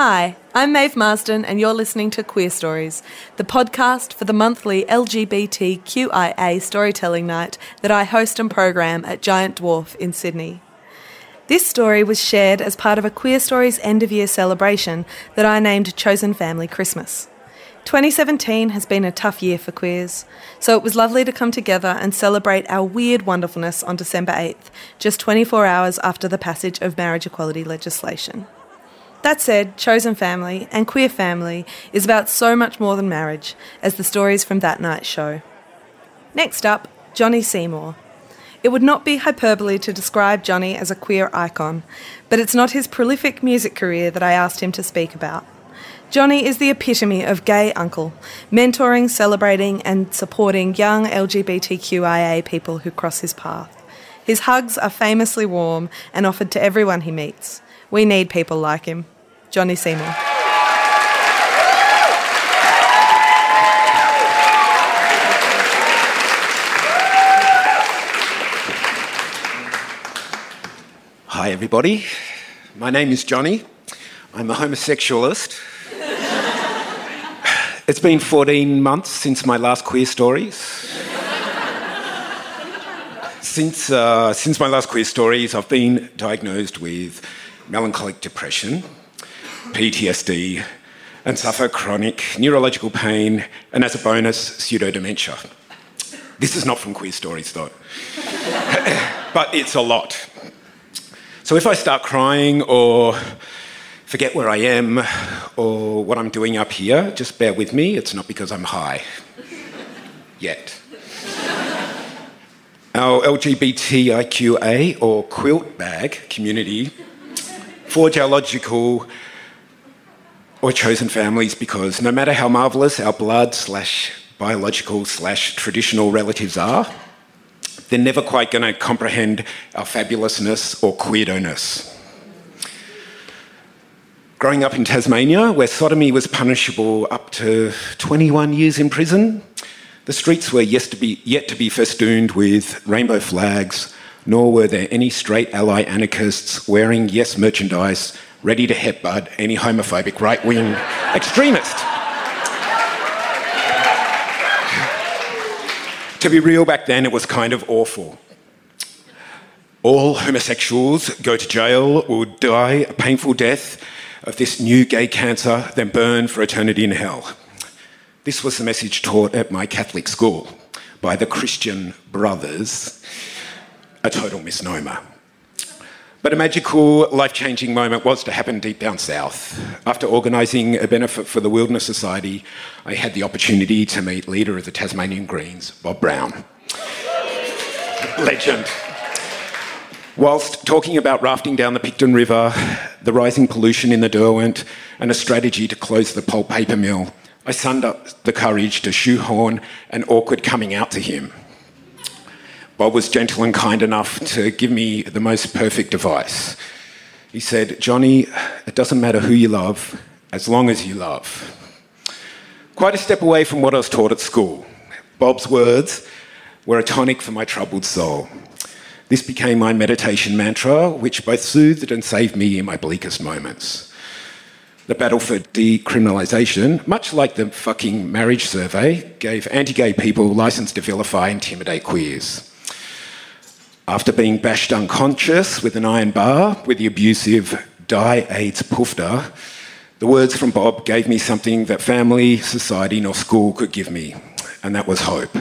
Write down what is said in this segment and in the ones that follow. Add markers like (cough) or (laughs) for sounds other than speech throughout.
Hi, I'm Maeve Marsden, and you're listening to Queer Stories, the podcast for the monthly LGBTQIA storytelling night that I host and program at Giant Dwarf in Sydney. This story was shared as part of a Queer Stories end of year celebration that I named Chosen Family Christmas. 2017 has been a tough year for queers, so it was lovely to come together and celebrate our weird wonderfulness on December 8th, just 24 hours after the passage of marriage equality legislation. That said, Chosen Family and Queer Family is about so much more than marriage, as the stories from that night show. Next up, Jonny Seymour. It would not be hyperbole to describe Jonny as a queer icon, but it's not his prolific music career that I asked him to speak about. Jonny is the epitome of gay uncle, mentoring, celebrating, and supporting young LGBTQIA people who cross his path. His hugs are famously warm and offered to everyone he meets. We need people like him. Jonny Seymour. Hi, everybody. My name is Jonny. I'm a homosexualist. it's been 14 months since my last queer stories. since, uh, since my last queer stories, I've been diagnosed with melancholic depression, PTSD, and suffer chronic neurological pain, and as a bonus, pseudo dementia. This is not from Queer Stories, though. (laughs) but it's a lot. So if I start crying or forget where I am or what I'm doing up here, just bear with me. It's not because I'm high. Yet. Our LGBTIQA or quilt bag community forge our logical or chosen families because no matter how marvellous our blood slash biological slash traditional relatives are, they're never quite going to comprehend our fabulousness or queerdoness. Growing up in Tasmania, where sodomy was punishable up to 21 years in prison, the streets were yet to be, yet to be festooned with rainbow flags, nor were there any straight ally anarchists wearing yes merchandise ready to headbutt any homophobic right wing (laughs) extremist. to be real, back then it was kind of awful. All homosexuals go to jail or die a painful death of this new gay cancer, then burn for eternity in hell. This was the message taught at my Catholic school by the Christian Brothers, a total misnomer. But a magical, life changing moment was to happen deep down south. After organising a benefit for the Wilderness Society, I had the opportunity to meet leader of the Tasmanian Greens, Bob Brown. Legend. Whilst talking about rafting down the Picton River, the rising pollution in the Derwent, and a strategy to close the pulp paper mill, I summoned up the courage to shoehorn an awkward coming out to him. Bob was gentle and kind enough to give me the most perfect advice. He said, Jonny, it doesn't matter who you love, as long as you love. Quite a step away from what I was taught at school. Bob's words were a tonic for my troubled soul. This became my meditation mantra, which both soothed and saved me in my bleakest moments. The battle for decriminalisation, much like the fucking marriage survey, gave anti gay people license to vilify and intimidate queers. After being bashed unconscious with an iron bar with the abusive die AIDS poofter, the words from Bob gave me something that family, society, nor school could give me, and that was hope.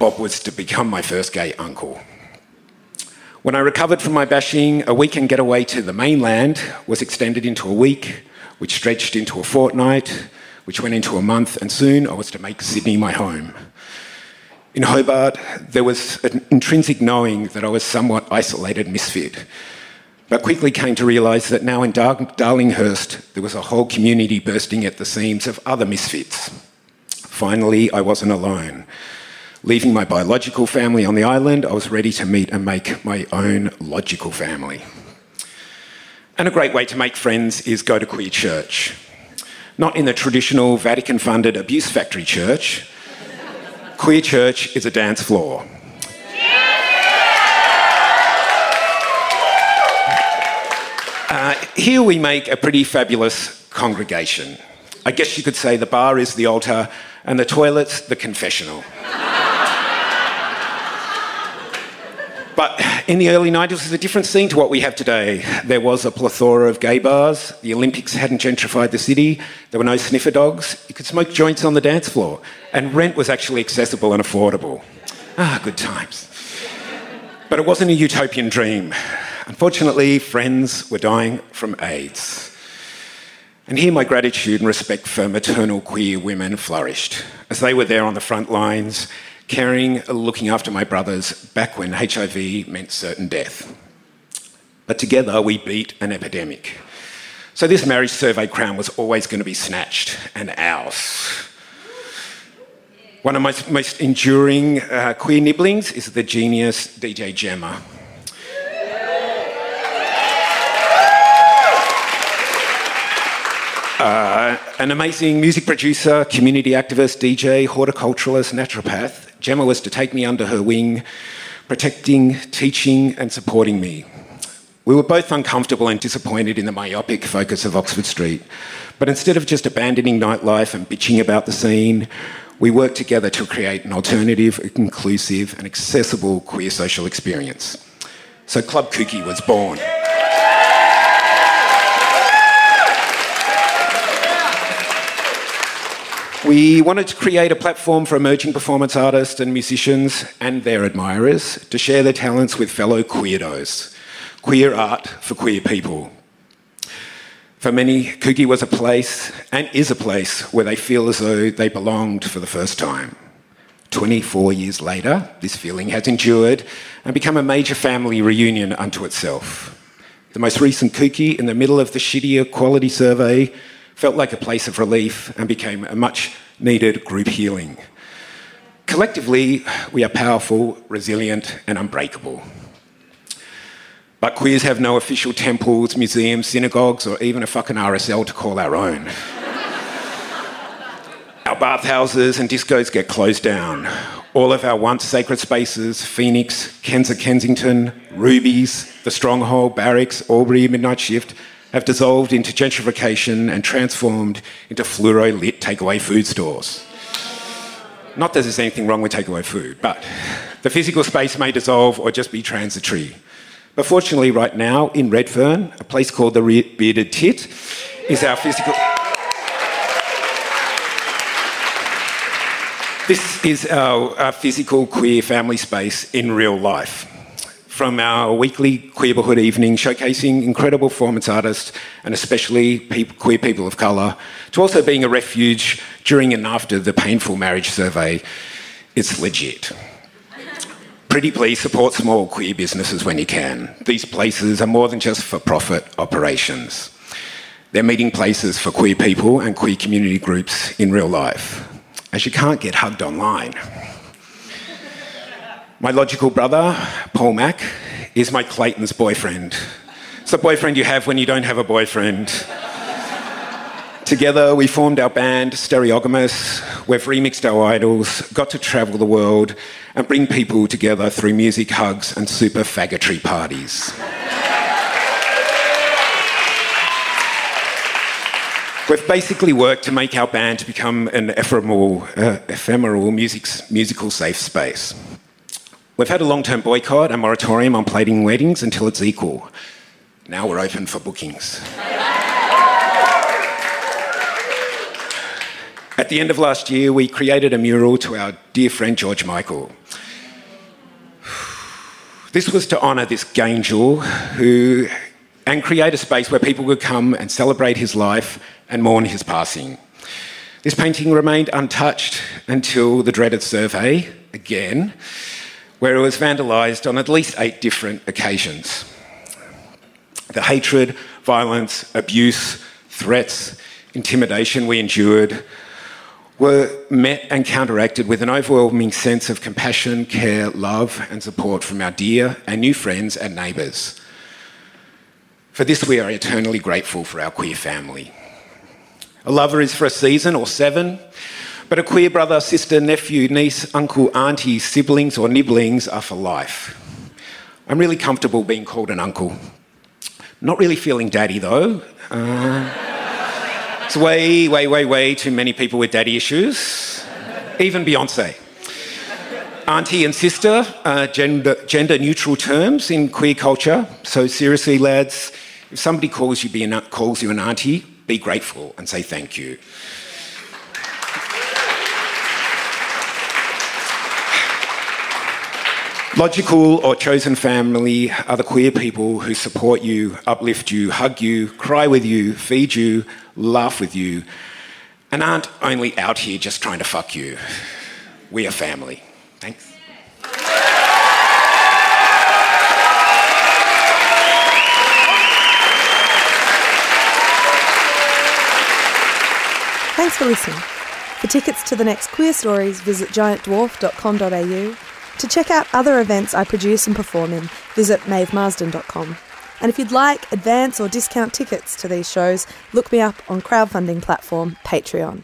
Bob was to become my first gay uncle. When I recovered from my bashing, a weekend getaway to the mainland was extended into a week, which stretched into a fortnight, which went into a month, and soon I was to make Sydney my home. In Hobart, there was an intrinsic knowing that I was somewhat isolated misfit. but quickly came to realise that now in Dar- Darlinghurst there was a whole community bursting at the seams of other misfits. Finally, I wasn't alone. Leaving my biological family on the island, I was ready to meet and make my own logical family. And a great way to make friends is go to queer church. Not in the traditional Vatican funded abuse factory church. Queer church is a dance floor. Uh, here we make a pretty fabulous congregation. I guess you could say the bar is the altar and the toilet's the confessional. But in the early 90s, it was a different scene to what we have today. There was a plethora of gay bars. The Olympics hadn't gentrified the city. There were no sniffer dogs. You could smoke joints on the dance floor. And rent was actually accessible and affordable. Ah, good times. But it wasn't a utopian dream. Unfortunately, friends were dying from AIDS. And here my gratitude and respect for maternal queer women flourished, as they were there on the front lines, caring, looking after my brothers back when HIV meant certain death. But together we beat an epidemic. So this marriage survey crown was always going to be snatched and ours. One of my most enduring uh, queer nibblings is the genius DJ Gemma. Uh, an amazing music producer, community activist, DJ, horticulturalist, naturopath, Gemma was to take me under her wing, protecting, teaching, and supporting me. We were both uncomfortable and disappointed in the myopic focus of Oxford Street, but instead of just abandoning nightlife and bitching about the scene, we worked together to create an alternative, inclusive, and accessible queer social experience. So Club Kooky was born. We wanted to create a platform for emerging performance artists and musicians and their admirers to share their talents with fellow queerdos. Queer art for queer people. For many, Kooky was a place and is a place where they feel as though they belonged for the first time. 24 years later, this feeling has endured and become a major family reunion unto itself. The most recent Kooky in the middle of the shittier quality survey felt like a place of relief and became a much needed group healing. Collectively, we are powerful, resilient, and unbreakable. But queers have no official temples, museums, synagogues, or even a fucking RSL to call our own. (laughs) our bathhouses and discos get closed down. All of our once sacred spaces, Phoenix, Kenza Kensington, Ruby's, the Stronghold, Barracks, Albury, Midnight Shift, have dissolved into gentrification and transformed into fluoro lit takeaway food stores. Not that there's anything wrong with takeaway food, but the physical space may dissolve or just be transitory. But fortunately, right now in Redfern, a place called the Bearded Tit is our physical. This is our, our physical queer family space in real life from our weekly Queerborhood evening showcasing incredible performance artists and especially people, queer people of colour, to also being a refuge during and after the painful marriage survey. It's legit. Pretty please support small queer businesses when you can. These places are more than just for profit operations. They're meeting places for queer people and queer community groups in real life, as you can't get hugged online. My logical brother, Paul Mac, is my Clayton's boyfriend. It's the boyfriend you have when you don't have a boyfriend. Together, we formed our band, Stereogamous. We've remixed our idols, got to travel the world, and bring people together through music, hugs, and super faggotry parties. We've basically worked to make our band become an ephemeral, uh, ephemeral music, musical safe space. We've had a long term boycott and moratorium on plating weddings until it's equal. Now we're open for bookings. At the end of last year, we created a mural to our dear friend George Michael. This was to honour this angel who, and create a space where people could come and celebrate his life and mourn his passing. This painting remained untouched until the dreaded survey, again, where it was vandalised on at least eight different occasions. The hatred, violence, abuse, threats, intimidation we endured were met and counteracted with an overwhelming sense of compassion, care, love, and support from our dear and new friends and neighbours. For this, we are eternally grateful for our queer family. A lover is for a season or seven, but a queer brother, sister, nephew, niece, uncle, auntie, siblings, or nibblings are for life. I'm really comfortable being called an uncle. Not really feeling daddy though. Uh, it's way, way, way, way too many people with daddy issues. Even Beyonce. Auntie and sister are gender, gender neutral terms in queer culture. So, seriously, lads, if somebody calls you, an, calls you an auntie, be grateful and say thank you. Logical or chosen family are the queer people who support you, uplift you, hug you, cry with you, feed you, laugh with you, and aren't only out here just trying to fuck you. We are family. Thanks. Thanks for listening. For tickets to the next Queer Stories, visit giantdwarf.com.au. To check out other events I produce and perform in, visit maevemarsden.com. And if you'd like advance or discount tickets to these shows, look me up on crowdfunding platform Patreon.